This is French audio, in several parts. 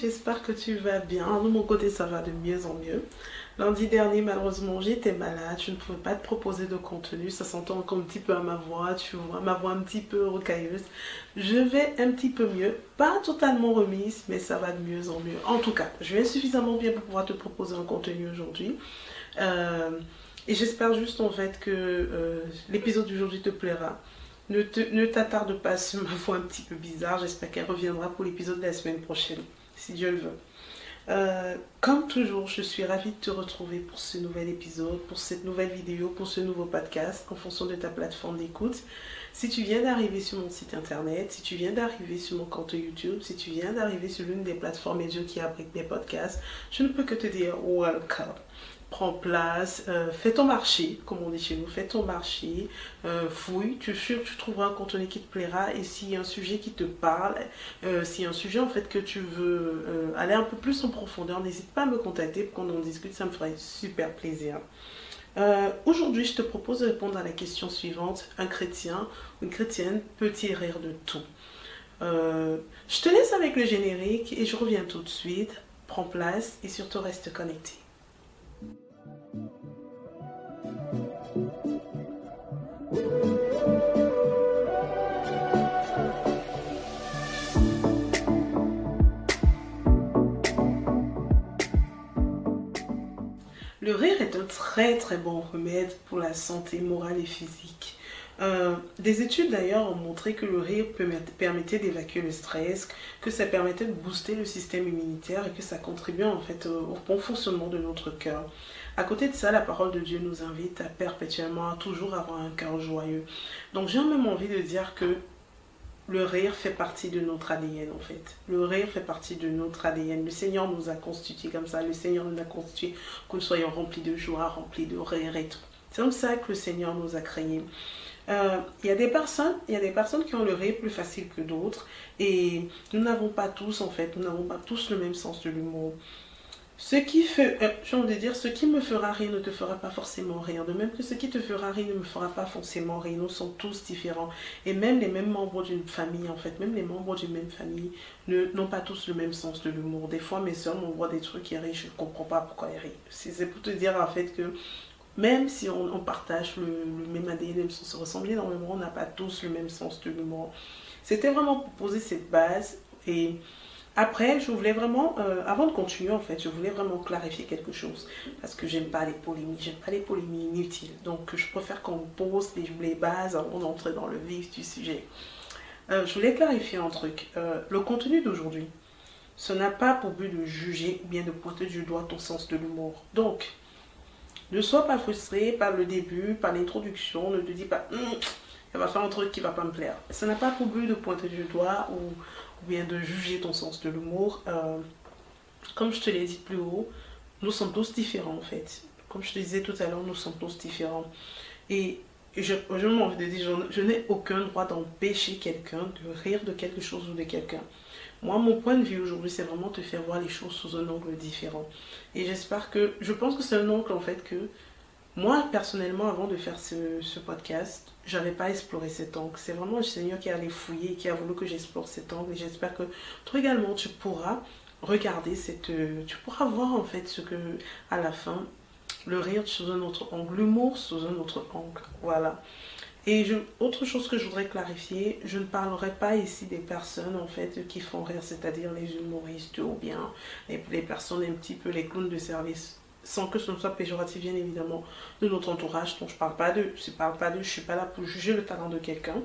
j'espère que tu vas bien. De mon côté, ça va de mieux en mieux. Lundi dernier, malheureusement, j'étais malade. Je ne pouvais pas te proposer de contenu. Ça s'entend encore un petit peu à ma voix, tu vois, ma voix un petit peu rocailleuse. Je vais un petit peu mieux. Pas totalement remise, mais ça va de mieux en mieux. En tout cas, je vais suffisamment bien pour pouvoir te proposer un contenu aujourd'hui. Euh, et j'espère juste en fait que euh, l'épisode d'aujourd'hui te plaira. Ne t'attarde pas sur ma voix un petit peu bizarre. J'espère qu'elle reviendra pour l'épisode de la semaine prochaine, si Dieu le veut. Euh, comme toujours, je suis ravie de te retrouver pour ce nouvel épisode, pour cette nouvelle vidéo, pour ce nouveau podcast, en fonction de ta plateforme d'écoute. Si tu viens d'arriver sur mon site internet, si tu viens d'arriver sur mon compte YouTube, si tu viens d'arriver sur l'une des plateformes médias qui abritent des podcasts, je ne peux que te dire welcome prends place, euh, fais ton marché, comme on dit chez nous, fais ton marché, euh, fouille, tu, tu trouveras un contenu qui te plaira et s'il y a un sujet qui te parle, euh, s'il y a un sujet en fait que tu veux aller un peu plus en profondeur, n'hésite pas à me contacter pour qu'on en discute, ça me ferait super plaisir. Aujourd'hui, je te propose de répondre à la question suivante. Un chrétien ou une chrétienne peut-il rire de tout Je te laisse avec le générique et je reviens tout de suite. Prends place et surtout reste connecté. Le rire est un très très bon remède pour la santé morale et physique. Euh, des études d'ailleurs ont montré que le rire permettait d'évacuer le stress, que ça permettait de booster le système immunitaire et que ça contribuait en fait au bon fonctionnement de notre cœur. À côté de ça, la parole de Dieu nous invite à perpétuellement, à toujours avoir un cœur joyeux. Donc j'ai même envie de dire que le rire fait partie de notre ADN en fait. Le rire fait partie de notre ADN. Le Seigneur nous a constitués comme ça. Le Seigneur nous a constitués que nous soyons remplis de joie, remplis de rire et tout. C'est comme ça que le Seigneur nous a créés. Euh, il y a des personnes, il y a des personnes qui ont le rire plus facile que d'autres et nous n'avons pas tous en fait, nous n'avons pas tous le même sens de l'humour. Ce qui fait, euh, de dire, ce qui me fera rire ne te fera pas forcément rire. De même que ce qui te fera rire ne me fera pas forcément rire. Nous sommes tous différents. Et même les mêmes membres d'une famille, en fait, même les membres d'une même famille n'ont pas tous le même sens de l'humour. Des fois, mes soeurs m'envoient des trucs qui rient, je ne comprends pas pourquoi elles rient. C'est pour te dire, en fait, que même si on, partage le, même ADN, même si on se ressemble énormément, on n'a pas tous le même sens de l'humour. C'était vraiment pour poser cette base et après, je voulais vraiment, euh, avant de continuer en fait, je voulais vraiment clarifier quelque chose. Parce que j'aime pas les polémiques, j'aime pas les polémiques inutiles. Donc je préfère qu'on pose les, bases avant d'entrer dans le vif du sujet. Euh, je voulais clarifier un truc. Euh, le contenu d'aujourd'hui, ce n'a pas pour but de juger ou bien de pointer du doigt ton sens de l'humour. Donc, ne sois pas frustré par le début, par l'introduction, ne te dis pas, hum, elle va faire un truc qui va pas me plaire. Ça n'a pas pour but de pointer du doigt ou ou bien de juger ton sens de l'humour. Euh, comme je te l'ai dit plus haut, nous sommes tous différents en fait. Comme je te disais tout à l'heure, nous sommes tous différents. Et je, je m'en de dire, je, n'ai aucun droit d'empêcher quelqu'un de rire de quelque chose ou de quelqu'un. Moi, mon point de vue aujourd'hui, c'est vraiment te faire voir les choses sous un angle différent. Et j'espère que, je pense que c'est un angle en fait que moi, personnellement, avant de faire ce, podcast, j'avais pas exploré cet angle. C'est vraiment le Seigneur qui a allé fouiller qui a voulu que j'explore cet angle. Et j'espère que toi également, tu pourras regarder cette... Tu pourras voir en fait ce que, à la fin, le rire sous un autre angle, l'humour sous un autre angle. Voilà. Et je, autre chose que je voudrais clarifier, je ne parlerai pas ici des personnes en fait qui font rire, c'est-à-dire les humoristes ou bien les, les personnes un petit peu les clowns de service sans que ce ne soit péjoratif bien évidemment de notre entourage. Dont je parle pas de je parle pas de je suis pas là pour juger le talent de quelqu'un.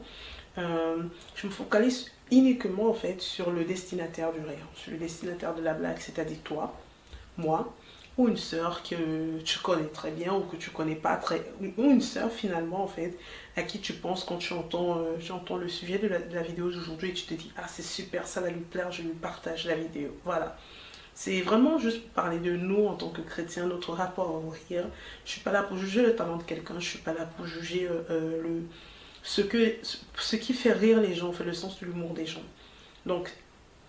Euh, je me focalise uniquement en fait sur le destinataire du rire sur le destinataire de la blague c'est-à-dire toi moi ou une sœur que tu connais très bien ou que tu connais pas très ou une sœur finalement en fait à qui tu penses quand tu entends euh, j'entends le sujet de la, de la vidéo d'aujourd'hui et tu te dis ah c'est super ça va lui plaire je lui partage la vidéo. Voilà c'est vraiment juste parler de nous en tant que chrétiens, notre rapport au rire. Je ne suis pas là pour juger le talent de quelqu'un, je ne suis pas là pour juger euh, euh, ce, que, ce qui fait rire les gens, fait le sens de l'humour des gens. Donc,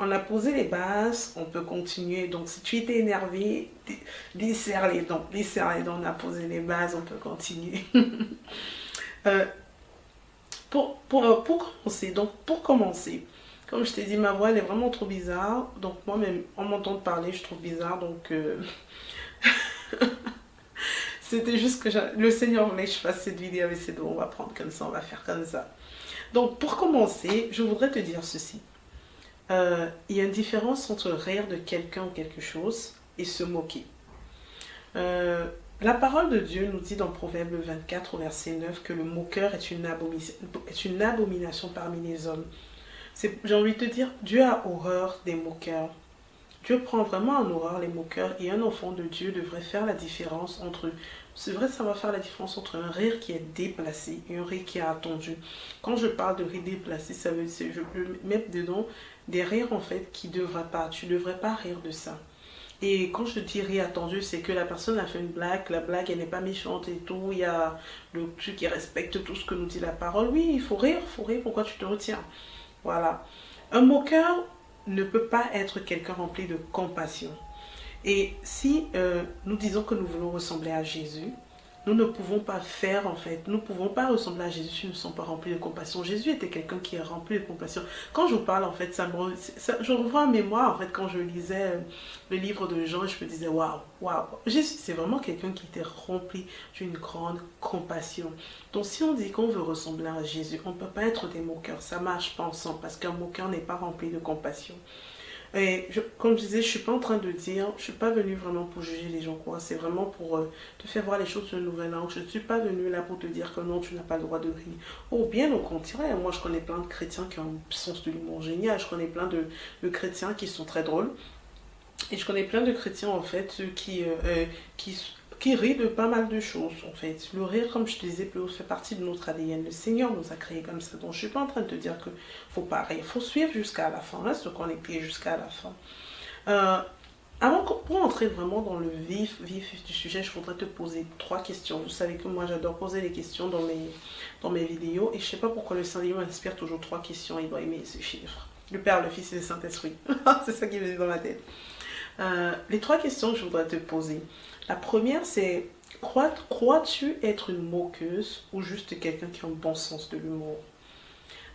on a posé les bases, on peut continuer. Donc, si tu étais énervé, desserre les dents. Desserre les dents, on a posé les bases, on peut continuer. Euh, pour commencer, donc pour commencer, Comme je t'ai dit, ma voix, elle est vraiment trop bizarre. Donc, moi-même, en m'entendant parler, je trouve bizarre. Donc, euh, c'était juste que le Seigneur voulait que je fasse cette vidéo avec ses doigts. On va prendre comme ça, on va faire comme ça. Donc, pour commencer, je voudrais te dire ceci. Euh, il y a une différence entre rire de quelqu'un ou quelque chose et se moquer. Euh, la parole de Dieu nous dit dans Proverbe 24 au verset 9 que le moqueur est une abomination parmi les hommes. J'ai envie de te dire, Dieu a horreur des moqueurs. Dieu prend vraiment en horreur les moqueurs et un enfant de Dieu devrait faire la différence entre c'est vrai, ça va faire la différence entre un rire qui est déplacé et un rire qui est attendu. Quand je parle de rire déplacé, ça veut dire je peux mettre dedans des rires en fait qui ne devraient pas. Tu ne devrais pas rire de ça. Et quand je dis rire attendu, c'est que la personne a fait une blague, la blague elle n'est pas méchante et tout, il y a le truc qui respecte tout ce que nous dit la parole. Oui, il faut rire, il faut rire, pourquoi tu te retiens? Voilà. Un moqueur ne peut pas être quelqu'un rempli de compassion. Et si euh, nous disons que nous voulons ressembler à Jésus, nous ne pouvons pas faire en fait, nous ne pouvons pas ressembler à Jésus si nous ne sommes pas remplis de compassion. Jésus était quelqu'un qui est rempli de compassion. Quand je vous parle en fait, ça me, je revois en mémoire en fait quand je lisais euh, le livre de Jean, je me disais waouh, waouh. Jésus c'est vraiment quelqu'un qui était rempli d'une grande compassion. Donc si on dit qu'on veut ressembler à Jésus, on ne peut pas être des moqueurs, ça marche pas ensemble parce qu'un moqueur n'est pas rempli de compassion. Et comme je disais, je suis pas en train de dire, je suis pas venue vraiment pour juger les gens, quoi. C'est vraiment pour euh, te faire voir les choses d'une nouvelle angle. Je ne suis pas venue là pour te dire que non, tu n'as pas le droit de rire. Oh, bien au contraire. Moi, je connais plein de chrétiens qui ont un sens de l'humour génial. Je connais plein de, de, chrétiens qui sont très drôles. Et je connais plein de chrétiens, en fait, qui, euh, euh, qui qui rit de pas mal de choses en fait. Le rire, comme je te disais, fait partie de notre ADN. Le Seigneur nous a créés comme ça. Donc je suis pas en train de te dire que faut pas rire. Faut suivre jusqu'à la fin. Reste connecté jusqu'à la fin. Euh, avant pour entrer vraiment dans le vif, vif du sujet, je voudrais te poser trois questions. Vous savez que moi j'adore poser des questions dans mes, dans mes vidéos et je sais pas pourquoi le Saint-Livre inspire toujours trois questions. Il doit aimer ce chiffre. Le Père, le Fils et le Saint-Esprit. C'est ça qui me vient dans ma tête. Euh, les trois questions que je voudrais te poser. La première, c'est crois-tu être une moqueuse ou juste quelqu'un qui a un bon sens de l'humour?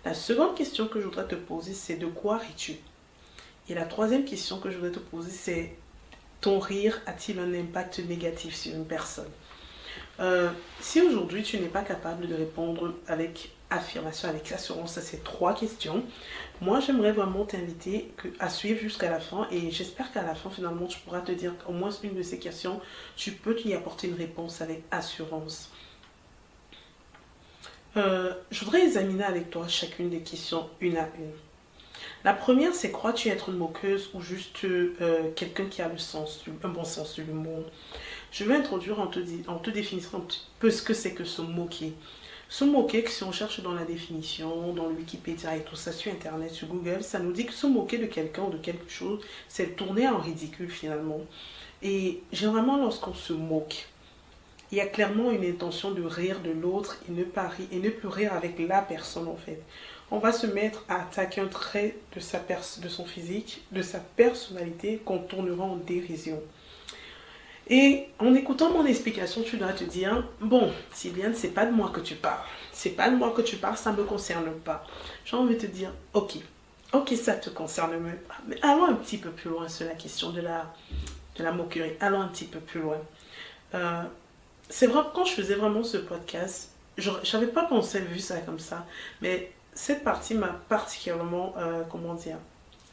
La seconde question que je voudrais te poser, c'est de quoi ris-tu? Et la troisième question que je voudrais te poser, c'est ton rire a-t-il un impact négatif sur une personne? Euh, Si aujourd'hui tu n'es pas capable de répondre avec affirmation, avec assurance à ces trois questions, moi j'aimerais vraiment t'inviter à suivre jusqu'à la fin et j'espère qu'à la fin finalement tu pourras te dire qu'au moins une de ces questions, tu peux y apporter une réponse avec assurance. Euh, je voudrais examiner avec toi chacune des questions une à une. La première, c'est crois-tu être une moqueuse ou juste euh, quelqu'un qui a le sens, un bon sens de l'humour? Je vais introduire en te, en te définissant un petit peu ce que c'est que se moquer. Se moquer, si on cherche dans la définition, dans le Wikipédia et tout ça sur Internet, sur Google, ça nous dit que se moquer de quelqu'un ou de quelque chose, c'est tourner en ridicule finalement. Et généralement, lorsqu'on se moque, il y a clairement une intention de rire de l'autre et ne pas et ne plus rire avec la personne en fait. On va se mettre à attaquer un trait de, de son physique, de sa personnalité qu'on tournera en dérision. Et en écoutant mon explication, tu dois te dire, bon, Sylviane, c'est pas de moi que tu parles. C'est pas de moi que tu parles, ça ne me concerne pas. J'ai envie de te dire, ok, ok, ça te concerne, mais allons un petit peu plus loin sur la question de la, de la moquerie. Allons un petit peu plus loin. Euh, c'est vrai, quand je faisais vraiment ce podcast, je n'avais pas pensé, vu ça comme ça, mais cette partie m'a particulièrement, euh, comment dire,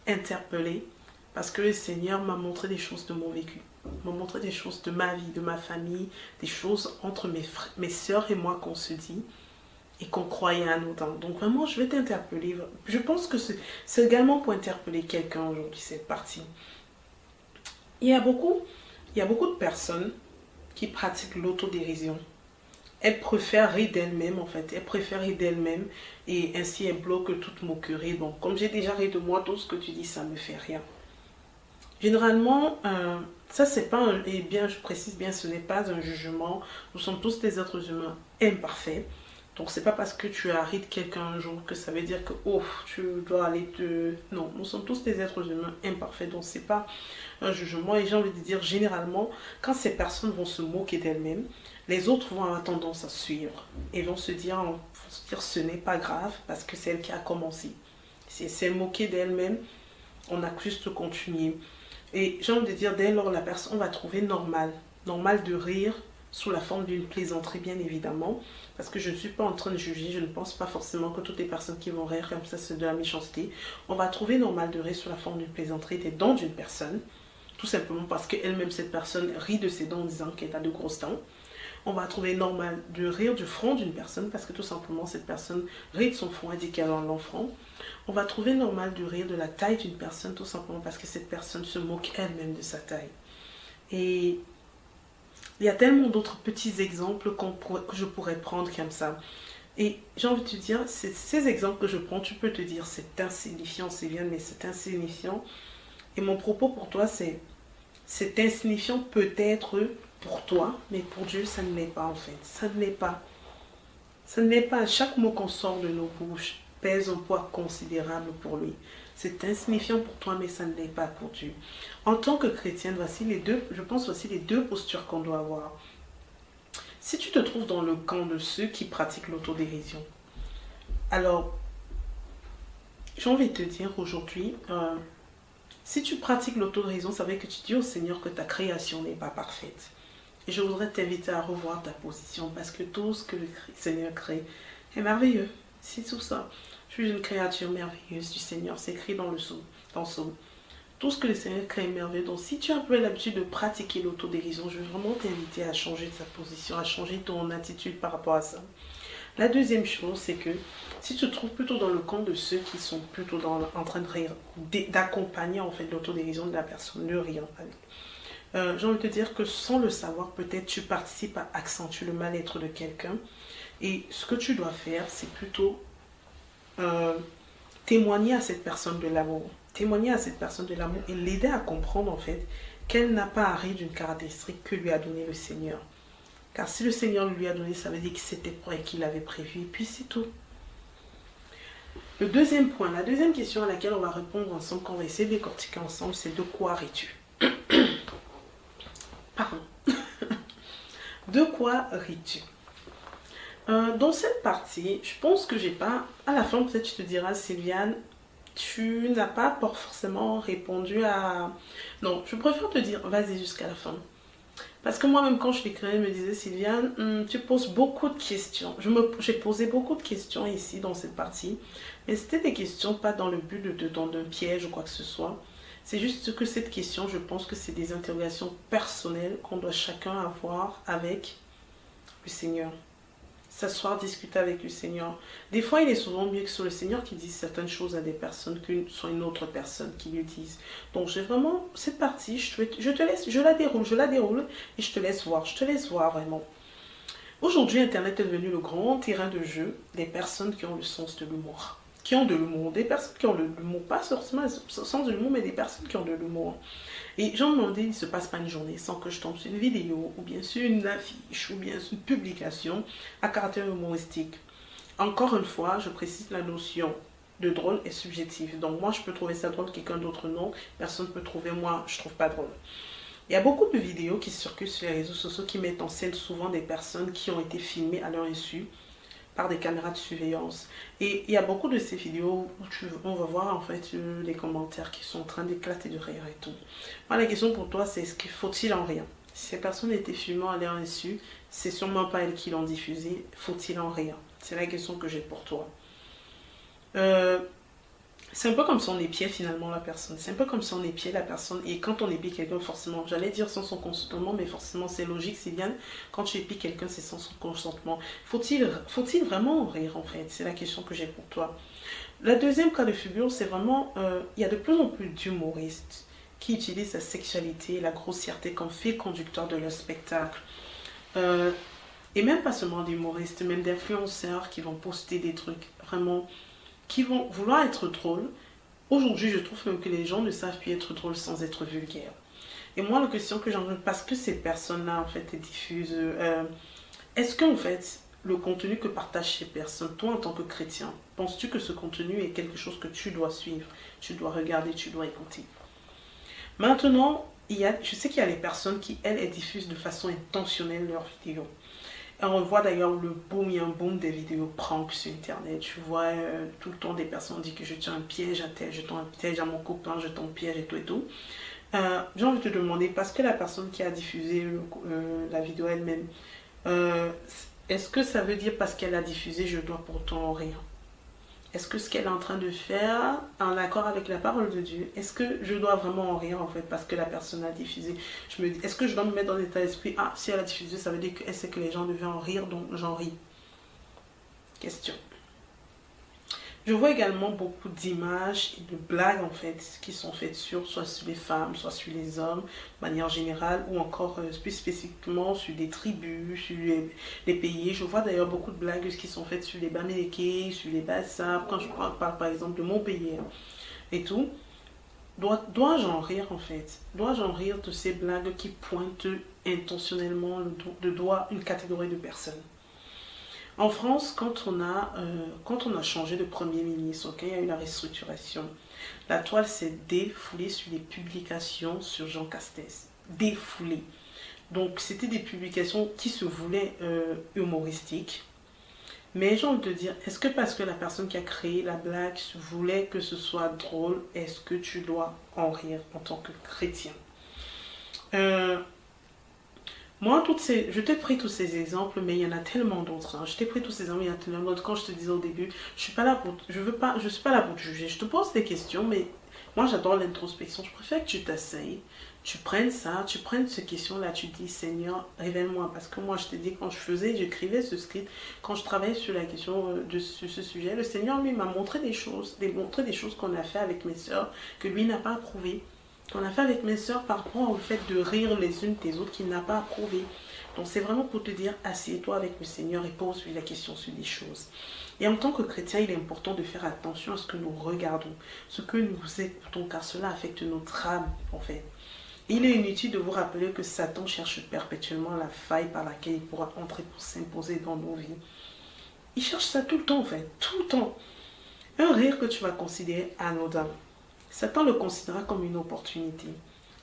interpellée parce que le Seigneur m'a montré des choses de mon vécu m'a montré des choses de ma vie, de ma famille, des choses entre mes, frères, mes soeurs et moi qu'on se dit et qu'on croyait à nous Donc vraiment, je vais t'interpeller. Je pense que c'est également pour interpeller quelqu'un aujourd'hui, cette partie. Il y a beaucoup, il y a beaucoup de personnes qui pratiquent l'autodérision. Elles préfèrent rire d'elles-mêmes, en fait. Elles préfèrent rire d'elles-mêmes et ainsi elles bloquent toute moquerie. Donc, comme j'ai déjà ri de moi, tout ce que tu dis, ça me fait rien. Généralement, euh, ça c'est pas un, et bien je précise bien, ce n'est pas un jugement. Nous sommes tous des êtres humains imparfaits. Donc c'est pas parce que tu as ri de quelqu'un un jour que ça veut dire que oh tu dois aller te. Non, nous sommes tous des êtres humains imparfaits. Donc c'est pas un jugement. Et j'ai envie de dire généralement, quand ces personnes vont se moquer d'elles-mêmes, les autres vont avoir tendance à suivre et vont se dire, vont se dire ce n'est pas grave parce que c'est elle qui a commencé. Si elle s'est moquée d'elle-même, on a juste continué. Et j'ai envie de dire, dès lors, la personne va trouver normal, normal de rire sous la forme d'une plaisanterie, bien évidemment, parce que je ne suis pas en train de juger, je ne pense pas forcément que toutes les personnes qui vont rire comme ça, c'est de la méchanceté. On va trouver normal de rire sous la forme d'une plaisanterie des dents d'une personne, tout simplement parce qu'elle-même, cette personne, rit de ses dents en disant qu'elle a de grosses dents. On va trouver normal de rire du front d'une personne parce que tout simplement cette personne rit de son front et dit qu'elle a un enfant. On va trouver normal de rire de la taille d'une personne tout simplement parce que cette personne se moque elle-même de sa taille. Et il y a tellement d'autres petits exemples que je pourrais prendre comme ça. Et j'ai envie de te dire, ces exemples que je prends, tu peux te dire c'est insignifiant, c'est bien, mais c'est insignifiant. Et mon propos pour toi, c'est c'est insignifiant peut-être pour toi, mais pour Dieu, ça ne l'est pas en fait. Ça ne l'est pas. Ça ne l'est pas. Chaque mot qu'on sort de nos bouches pèse un poids considérable pour lui. C'est insignifiant pour toi, mais ça ne l'est pas pour Dieu. En tant que chrétienne, voici les deux, je pense voici les deux postures qu'on doit avoir. Si tu te trouves dans le camp de ceux qui pratiquent l'autodérision, alors, j'ai envie de te dire aujourd'hui, euh, si tu pratiques l'autodérision, ça veut dire que tu dis au Seigneur que ta création n'est pas parfaite. Et je voudrais t'inviter à revoir ta position parce que tout ce que le Seigneur crée est merveilleux. C'est tout ça. Je suis une créature merveilleuse du Seigneur. C'est écrit dans le psaume. Dans Tout ce que le Seigneur crée est merveilleux. Donc, si tu as un peu l'habitude de pratiquer l'autodérision, je veux vraiment t'inviter à changer ta position, à changer ton attitude par rapport à ça. La deuxième chose, c'est que si tu te trouves plutôt dans le camp de ceux qui sont plutôt en train d'accompagner en fait l'autodérision de la personne, ne rire pas. Euh, J'ai envie de te dire que sans le savoir, peut-être tu participes à accentuer le mal-être de quelqu'un. Et ce que tu dois faire, c'est plutôt euh, témoigner à cette personne de l'amour. Témoigner à cette personne de l'amour et l'aider à comprendre en fait qu'elle n'a pas rire d'une caractéristique que lui a donné le Seigneur. Car si le Seigneur lui a donné, ça veut dire que c'était elle qu'il avait prévu. Et puis c'est tout. Le deuxième point, la deuxième question à laquelle on va répondre ensemble, qu'on va essayer de décortiquer ensemble, c'est de quoi ris-tu? De quoi ris-tu? Euh, dans cette partie, je pense que j'ai pas. À la fin, peut-être tu te diras, Sylviane, tu n'as pas forcément répondu à. Non, je préfère te dire, vas-y jusqu'à la fin. Parce que moi-même, quand je l'écrivais, je me disais, Sylviane, hmm, tu poses beaucoup de questions. J'ai posé beaucoup de questions ici dans cette partie. Mais c'était des questions pas dans le but de te tendre un piège ou quoi que ce soit. C'est juste que cette question, je pense que c'est des interrogations personnelles qu'on doit chacun avoir avec le Seigneur s'asseoir, discuter avec le Seigneur. Des fois, il est souvent mieux que sur le Seigneur qui dise certaines choses à des personnes que sur une autre personne qui lui dise. Donc, j'ai vraiment cette partie, je te laisse, je la déroule, je la déroule et je te laisse voir, je te laisse voir vraiment. Aujourd'hui, Internet est devenu le grand terrain de jeu des personnes qui ont le sens de l'humour. Qui ont de l'humour. Des personnes qui ont de l'humour, pas forcément le sens de l'humour, mais des personnes qui ont de l'humour. Et j'en demandé, il ne se passe pas une journée sans que je tombe sur une vidéo, ou bien sur une affiche, ou bien sur une publication à caractère humoristique. Encore une fois, je précise la notion de drôle est subjective. Donc moi, je peux trouver ça drôle, quelqu'un d'autre non. Personne ne peut trouver moi, je trouve pas drôle. Il y a beaucoup de vidéos qui circulent sur les réseaux sociaux qui mettent en scène souvent des personnes qui ont été filmées à leur insu des caméras de surveillance. Et il y a beaucoup de ces vidéos où tu, on va voir en fait euh, les commentaires qui sont en train d'éclater de rire et tout. Moi, la question pour toi, c'est est-ce qu'il faut-il en rire? Si ces personnes étaient filmées à l'air insu, c'est sûrement pas elles qui l'ont diffusé. Faut-il en rire? C'est la question que j'ai pour toi. Euh, c'est un peu comme si on épiait finalement la personne. C'est un peu comme si on épiait la personne. Et quand on épie quelqu'un, forcément, j'allais dire sans son consentement, mais forcément c'est logique, c'est bien. Quand tu épies quelqu'un, c'est sans son consentement. Faut-il faut vraiment rire en fait? C'est la question que j'ai pour toi. La deuxième cas de figure, c'est vraiment, euh, il y a de plus en plus d'humoristes qui utilisent la sexualité la grossièreté comme fil conducteur de leur spectacle. Euh, et même pas seulement d'humoristes, même d'influenceurs qui vont poster des trucs vraiment qui vont vouloir être drôles. Aujourd'hui, je trouve même que les gens ne savent plus être drôles sans être vulgaires. Et moi, la question que j'en veux, parce que ces personnes-là, en fait, diffusent, euh, est-ce qu'en fait, le contenu que partagent ces personnes, toi en tant que chrétien, penses-tu que ce contenu est quelque chose que tu dois suivre, tu dois regarder, tu dois écouter? Maintenant, je sais qu'il y a les personnes qui, elles diffusent de façon intentionnelle leurs vidéos. On voit d'ailleurs le boom, il y a un boom des vidéos prank sur internet. Tu vois euh, tout le temps des personnes disent que je tiens un piège à je tends un piège à mon copain, je tends un piège et tout et tout. Euh, j'ai envie de te demander, parce que la personne qui a diffusé euh, la vidéo elle-même, est-ce que ça veut dire parce qu'elle a diffusé, je dois pourtant rire? Est-ce que ce qu'elle est en train de faire, en accord avec la parole de Dieu, est-ce que je dois vraiment en rire en fait parce que la personne a diffusé? Je me dis, est-ce que je dois me mettre dans l'état d'esprit Ah, si elle a diffusé, ça veut dire qu'elle sait que les gens devaient en rire, donc j'en ris? Question. Je vois également beaucoup d'images et de blagues en fait qui sont faites sur soit sur les femmes, soit sur les hommes de manière générale ou encore euh, plus spécifiquement sur des tribus, sur les, pays. Je vois d'ailleurs beaucoup de blagues qui sont faites sur les Bamileke, sur les Bassas, quand je parle par exemple de mon pays hein, et tout. Dois-je en rire en fait? Dois-je en rire de ces blagues qui pointent intentionnellement le, le doigt une catégorie de personnes? En France, quand on a, euh, quand on a changé de Premier ministre, il y a eu la restructuration, la toile s'est défoulée sur les publications sur Jean Castex. Défoulée. Donc, c'était des publications qui se voulaient euh, humoristiques. Mais j'ai envie de dire, est-ce que parce que la personne qui a créé la blague voulait que ce soit drôle, est-ce que tu dois en rire en tant que chrétien? Euh, moi, je t'ai pris tous ces exemples, mais il y en a tellement d'autres. Hein. Je t'ai pris tous ces exemples, il y en a tellement d'autres. Quand je te disais au début, je suis suis pas là pour te juger. Je te pose des questions, mais moi, j'adore l'introspection. Je préfère que tu t'asseyes, tu prennes ça, tu prennes ces questions-là, tu dis Seigneur, révèle-moi. Parce que moi, je te dis, quand je faisais, j'écrivais ce script, quand je travaillais sur la question euh, de ce, sujet, le Seigneur, lui, m'a montré des choses, des, montré des choses qu'on a fait avec mes soeurs, que lui n'a pas approuvées qu'on a fait avec mes soeurs par rapport au fait de rire les unes des autres qu'il n'a pas approuvé. Donc c'est vraiment pour te dire, assieds-toi avec le Seigneur et pose-lui la question sur des choses. Et en tant que chrétien, il est important de faire attention à ce que nous regardons, ce que nous écoutons, car cela affecte notre âme, en fait. Il est inutile de vous rappeler que Satan cherche perpétuellement la faille par laquelle il pourra entrer pour s'imposer dans nos vies. Il cherche ça tout le temps, en fait, tout le temps. Un rire que tu vas considérer anodin, Satan le considérera comme une opportunité.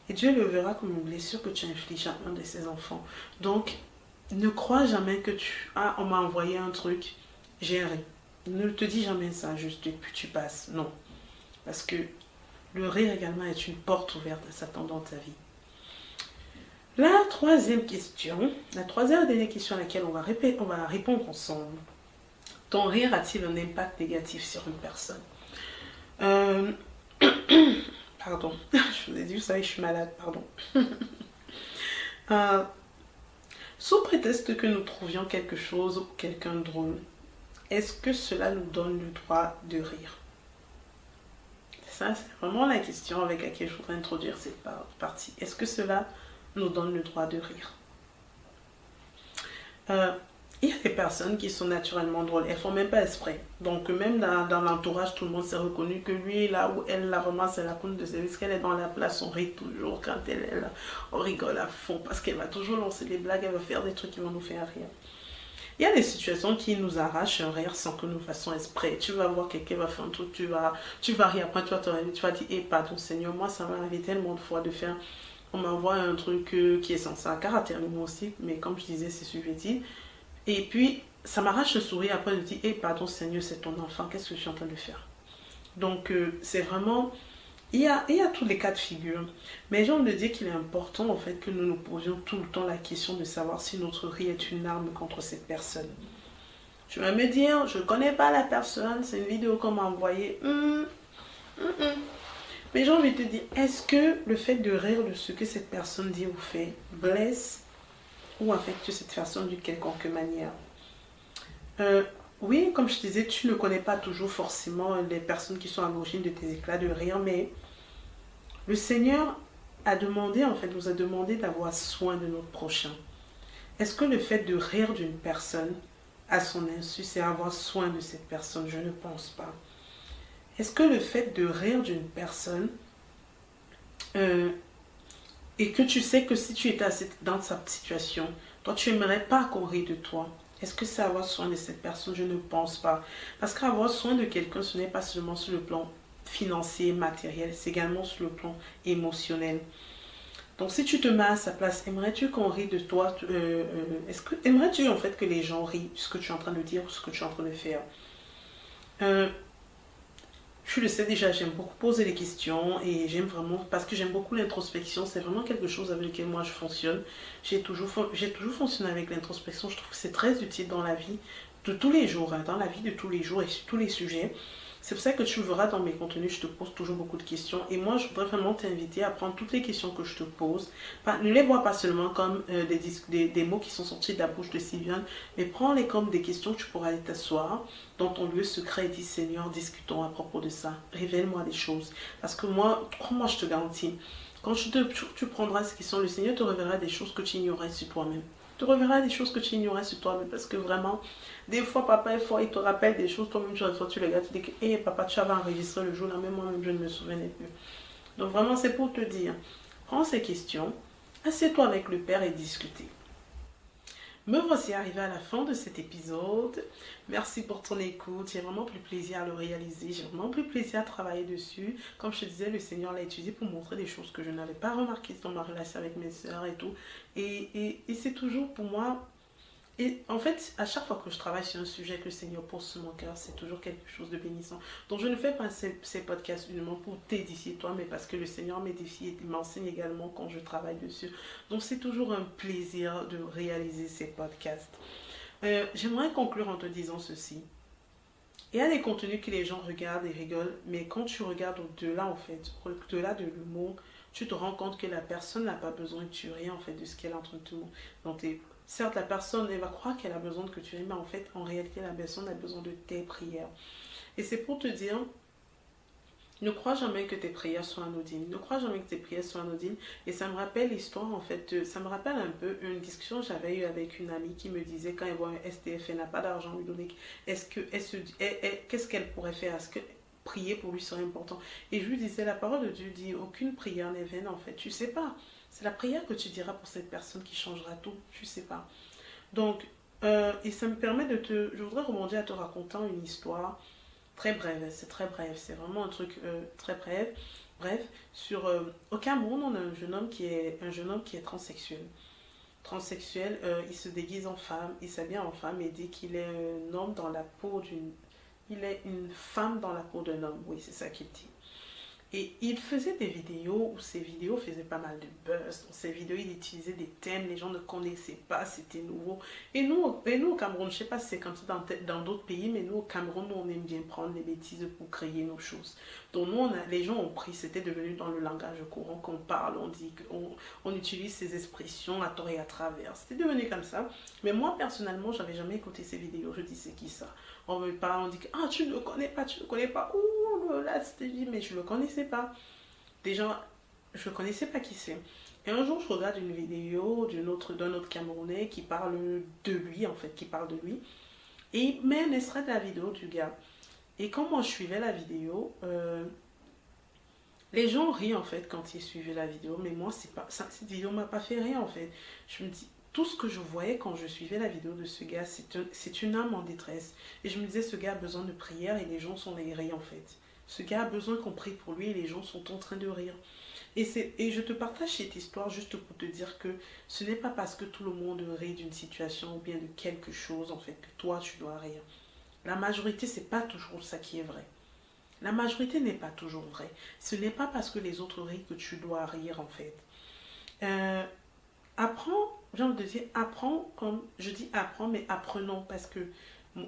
Et Dieu le verra comme une blessure que tu infliges à un de ses enfants. Donc, ne crois jamais que tu... Ah, on m'a envoyé un truc, j'ai ri. Ne te dis jamais ça, juste et puis tu passes. Non. Parce que le rire également est une porte ouverte à Satan dans ta vie. La troisième question, la troisième dernière question à laquelle on va, on va répondre ensemble. Ton rire a-t-il un impact négatif sur une personne? Euh, pardon, je vous ai dit, vous savez, je suis malade, pardon. Euh, sous prétexte que nous trouvions quelque chose ou quelqu'un drôle, est-ce que cela nous donne le droit de rire? Ça, c'est vraiment la question avec laquelle je voudrais introduire cette partie. Est-ce que cela nous donne le droit de rire? Euh, il y a des personnes qui sont naturellement drôles, elles font même pas exprès. Donc même dans, l'entourage, tout le monde s'est reconnu que lui, là où elle la ramasse, c'est la compte de service, qu'elle est dans la place, on rit toujours quand elle est là. On rigole à fond parce qu'elle va toujours lancer des blagues, elle va faire des trucs qui vont nous faire rire. Il y a des situations qui nous arrachent un rire sans que nous fassions exprès. Tu vas voir quelqu'un va faire un truc, tu vas, tu vas rire, après tu vas te tu vas dire, eh pardon Seigneur, moi ça m'est arrivé tellement de fois de faire, on m'envoie un truc euh, qui est censé un caractère aussi, mais comme je disais, c'est subjectif et puis, ça m'arrache le sourire. Après, je dis, hé, pardon Seigneur, c'est ton enfant, qu'est-ce que je suis en train de faire? Donc, euh, c'est vraiment... Il y, a, il y a tous les cas de figure. Mais j'ai envie de dire qu'il est important, en fait, que nous nous posions tout le temps la question de savoir si notre rire est une arme contre cette personne. Tu vas me dire, je ne connais pas la personne, c'est une vidéo qu'on m'a envoyée. Hum, hum, hum. Mais j'ai envie de te dire, est-ce que le fait de rire de ce que cette personne dit ou fait blesse ou affecte cette personne d'une quelconque manière. Euh, oui, comme je disais, tu ne connais pas toujours forcément les personnes qui sont à l'origine de tes éclats de rire, mais le Seigneur a demandé, en fait, nous a demandé d'avoir soin de notre prochain. Est-ce que le fait de rire d'une personne à son insu, c'est avoir soin de cette personne? Je ne pense pas. Est-ce que le fait de rire d'une personne euh, et que tu sais que si tu étais dans cette situation, toi, tu n'aimerais pas qu'on rit de toi. Est-ce que c'est avoir soin de cette personne? Je ne pense pas. Parce qu'avoir soin de quelqu'un, ce n'est pas seulement sur le plan financier, matériel, c'est également sur le plan émotionnel. Donc si tu te mets à sa place, aimerais-tu qu'on rit de toi? Euh, Est-ce que aimerais-tu en fait que les gens rient ce que tu es en train de dire ou ce que tu es en train de faire? Tu le sais déjà, j'aime beaucoup poser des questions et j'aime vraiment, parce que j'aime beaucoup l'introspection, c'est vraiment quelque chose avec lequel moi je fonctionne. J'ai toujours, j'ai toujours fonctionné avec l'introspection, je trouve que c'est très utile dans la vie de tous les jours, hein, dans la vie de tous les jours et sur tous les sujets. C'est pour ça que tu verras dans mes contenus, je te pose toujours beaucoup de questions. Et moi, je voudrais vraiment t'inviter à prendre toutes les questions que je te pose. ne les vois pas seulement comme euh, des, mots qui sont sortis de la bouche de Sylviane, mais prends-les comme des questions que tu pourras aller t'asseoir dans ton lieu secret et dis Seigneur, discutons à propos de ça. Révèle-moi des choses. Parce que moi, je te garantis, quand tu, tu, prendras ces questions, le Seigneur te révélera des choses que tu ignorais sur toi-même. Tu reverras des choses que tu ignorais sur toi-même parce que vraiment, des fois, papa il te rappelle des choses, toi-même, tu reçois, tu les gars, tu dis que, hé, papa, tu avais enregistré le jour-là, même moi-même, je ne me souvenais plus. Donc, vraiment, c'est pour te dire, prends ces questions, assieds-toi avec le Père et discutez. Me voici arrivé à la fin de cet épisode. Merci pour ton écoute. J'ai vraiment pris plaisir à le réaliser. J'ai vraiment pris plaisir à travailler dessus. Comme je te disais, le Seigneur l'a utilisé pour montrer des choses que je n'avais pas remarquées dans ma relation avec mes soeurs et tout. Et, c'est toujours pour moi et en fait, à chaque fois que je travaille sur un sujet que le Seigneur pose sur mon cœur, c'est toujours quelque chose de bénissant. Donc je ne fais pas ces, podcasts uniquement pour t'édifier toi, mais parce que le Seigneur m'édifie et m'enseigne également quand je travaille dessus. Donc c'est toujours un plaisir de réaliser ces podcasts. Euh, j'aimerais conclure en te disant ceci. Il y a des contenus que les gens regardent et rigolent, mais quand tu regardes au-delà, en fait, au-delà de l'humour, tu te rends compte que la personne n'a pas besoin de tuer, en fait, de ce qu'elle est en dans Certes, la personne, elle va croire qu'elle a besoin que tu aies, mais en fait, en réalité, la personne a besoin de tes prières. Et c'est pour te dire, ne crois jamais que tes prières sont anodines. Ne crois jamais que tes prières sont anodines. Et ça me rappelle l'histoire, en fait, ça me rappelle un peu une discussion que j'avais eue avec une amie qui me disait, quand elle voit un STF, elle n'a pas d'argent lui donner, est-ce que, qu'est-ce qu'elle pourrait faire? Est-ce que prier pour lui serait important? Et je lui disais, la parole de Dieu dit, aucune prière n'est vaine, en fait. Tu sais pas. C'est la prière que tu diras pour cette personne qui changera tout. Tu sais pas. Donc, euh, et ça me permet de te. Je voudrais rebondir à te racontant une histoire très brève. C'est très bref. C'est vraiment un truc euh, très bref. Bref, sur euh, au Cameroun, on a un jeune homme qui est un jeune homme qui est transsexuel. Transsexuel, il se déguise en femme, il s'habille en femme et dit qu'il est un homme dans la peau d'une. Il est une femme dans la peau d'un homme. Oui, c'est ça qu'il dit. Et il faisait des vidéos où ces vidéos faisaient pas mal de buzz. Dans ces vidéos, il utilisait des thèmes, les gens ne connaissaient pas, c'était nouveau. Et nous, et nous au Cameroun, je sais pas si c'est comme ça dans d'autres pays, mais nous au Cameroun, nous, on aime bien prendre les bêtises pour créer nos choses. Donc nous, les gens ont pris, c'était devenu dans le langage courant qu'on parle, on dit, on, on utilise ces expressions à tort et à travers. C'était devenu comme ça. Mais moi, personnellement, j'avais jamais écouté ces vidéos. Je dis, c'est qui ça? On me parle, on dit, ah, tu ne connais pas, tu ne connais pas. Ouh, là, c'était dit, mais je le connaissais pas. Déjà, je ne connaissais pas qui c'est. Et un jour, je regarde une vidéo d'un autre, Camerounais qui parle de lui, en fait, qui parle de lui. Et il met un extrait de la vidéo du gars. Et quand moi je suivais la vidéo, euh, les gens rient en fait quand ils suivaient la vidéo, mais moi pas cette vidéo m'a pas fait rire en fait. Je me dis tout ce que je voyais quand je suivais la vidéo de ce gars, c'est une âme en détresse. Et je me disais ce gars a besoin de prière et les gens sont rires en fait. Ce gars a besoin qu'on prie pour lui et les gens sont en train de rire. Et, et je te partage cette histoire juste pour te dire que ce n'est pas parce que tout le monde rit d'une situation ou bien de quelque chose en fait que toi tu dois rire. La majorité, c'est pas toujours ça qui est vrai. La majorité n'est pas toujours vrai. Ce n'est pas parce que les autres rient que tu dois rire en fait. Euh, apprends, j'ai envie de dire, apprends comme, je dis apprends, mais apprenons parce que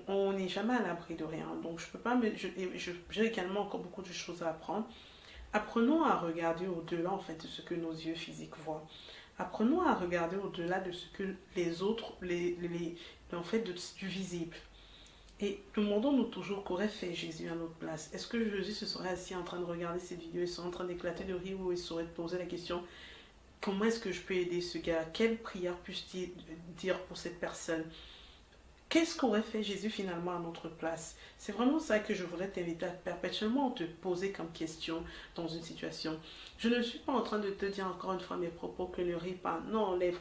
on n'est jamais à l'abri de rien. Donc je peux pas, mais j'ai également encore beaucoup de choses à apprendre. Apprenons à regarder au-delà en fait de ce que nos yeux physiques voient. Apprenons à regarder au-delà de ce que les autres, les, en fait, du visible. Et demandons-nous toujours qu'aurait fait Jésus à notre place. Est-ce que Jésus se serait assis en train de regarder cette vidéo et serait en train d'éclater de rire ou il serait poser la question comment est-ce que je peux aider ce gars? Quelle prière puis-je dire pour cette personne? Qu'est-ce qu'aurait fait Jésus finalement à notre place? C'est vraiment ça que je voudrais t'inviter à perpétuellement te poser comme question dans une situation. Je ne suis pas en train de te dire encore une fois mes propos que le riz pas. Non, les,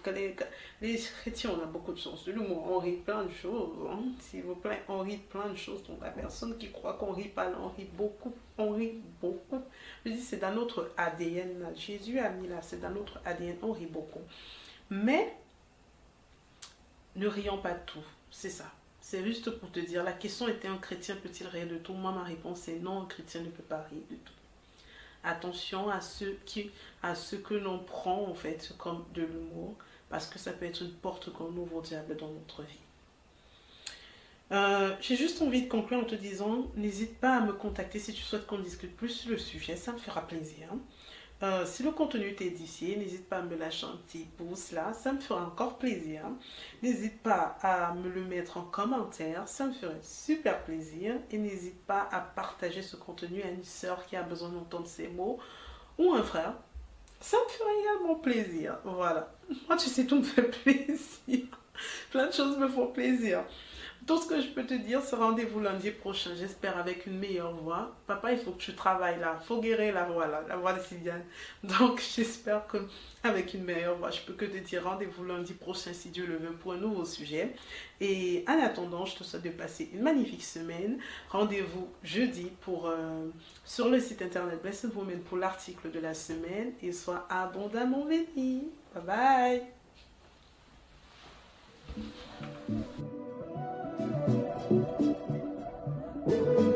chrétiens, on a beaucoup de sens de l'humour. On rit plein de choses. Hein. S'il vous plaît, on rit plein de choses. Donc la personne qui croit qu'on rit pas, on rit beaucoup. On rit beaucoup. Je dis, c'est dans notre ADN. Jésus a mis là, c'est dans notre ADN. On rit beaucoup. Mais ne rions pas tout. C'est ça. C'est juste pour te dire, la question était un chrétien peut-il rire de tout? Moi, ma réponse est non, un chrétien ne peut pas rire de tout. Attention à ce, qui, à ce que l'on prend en fait comme de l'humour, parce que ça peut être une porte qu'on ouvre au diable dans notre vie. Euh, j'ai juste envie de conclure en te disant, n'hésite pas à me contacter si tu souhaites qu'on discute plus sur le sujet, ça me fera plaisir. Euh, si le contenu t'est édifié, n'hésite pas à me lâcher un petit pouce là, ça me fera encore plaisir. N'hésite pas à me le mettre en commentaire, ça me ferait super plaisir. Et n'hésite pas à partager ce contenu à une soeur qui a besoin d'entendre ces mots ou un frère. Ça me ferait également plaisir. Voilà. Moi, tu sais, tout me fait plaisir. Plein de choses me font plaisir. Tout ce que je peux te dire, c'est rendez-vous lundi prochain, j'espère avec une meilleure voix. Papa, il faut que tu travailles là, il faut guérir la voix la voix de Sylviane. Donc j'espère que avec une meilleure voix, je peux que te dire rendez-vous lundi prochain si Dieu le veut pour un nouveau sujet. Et en attendant, je te souhaite de passer une magnifique semaine. Rendez-vous jeudi pour euh, sur le site internet Blessed Woman pour l'article de la semaine et sois abondamment béni. Bye bye. Thank you.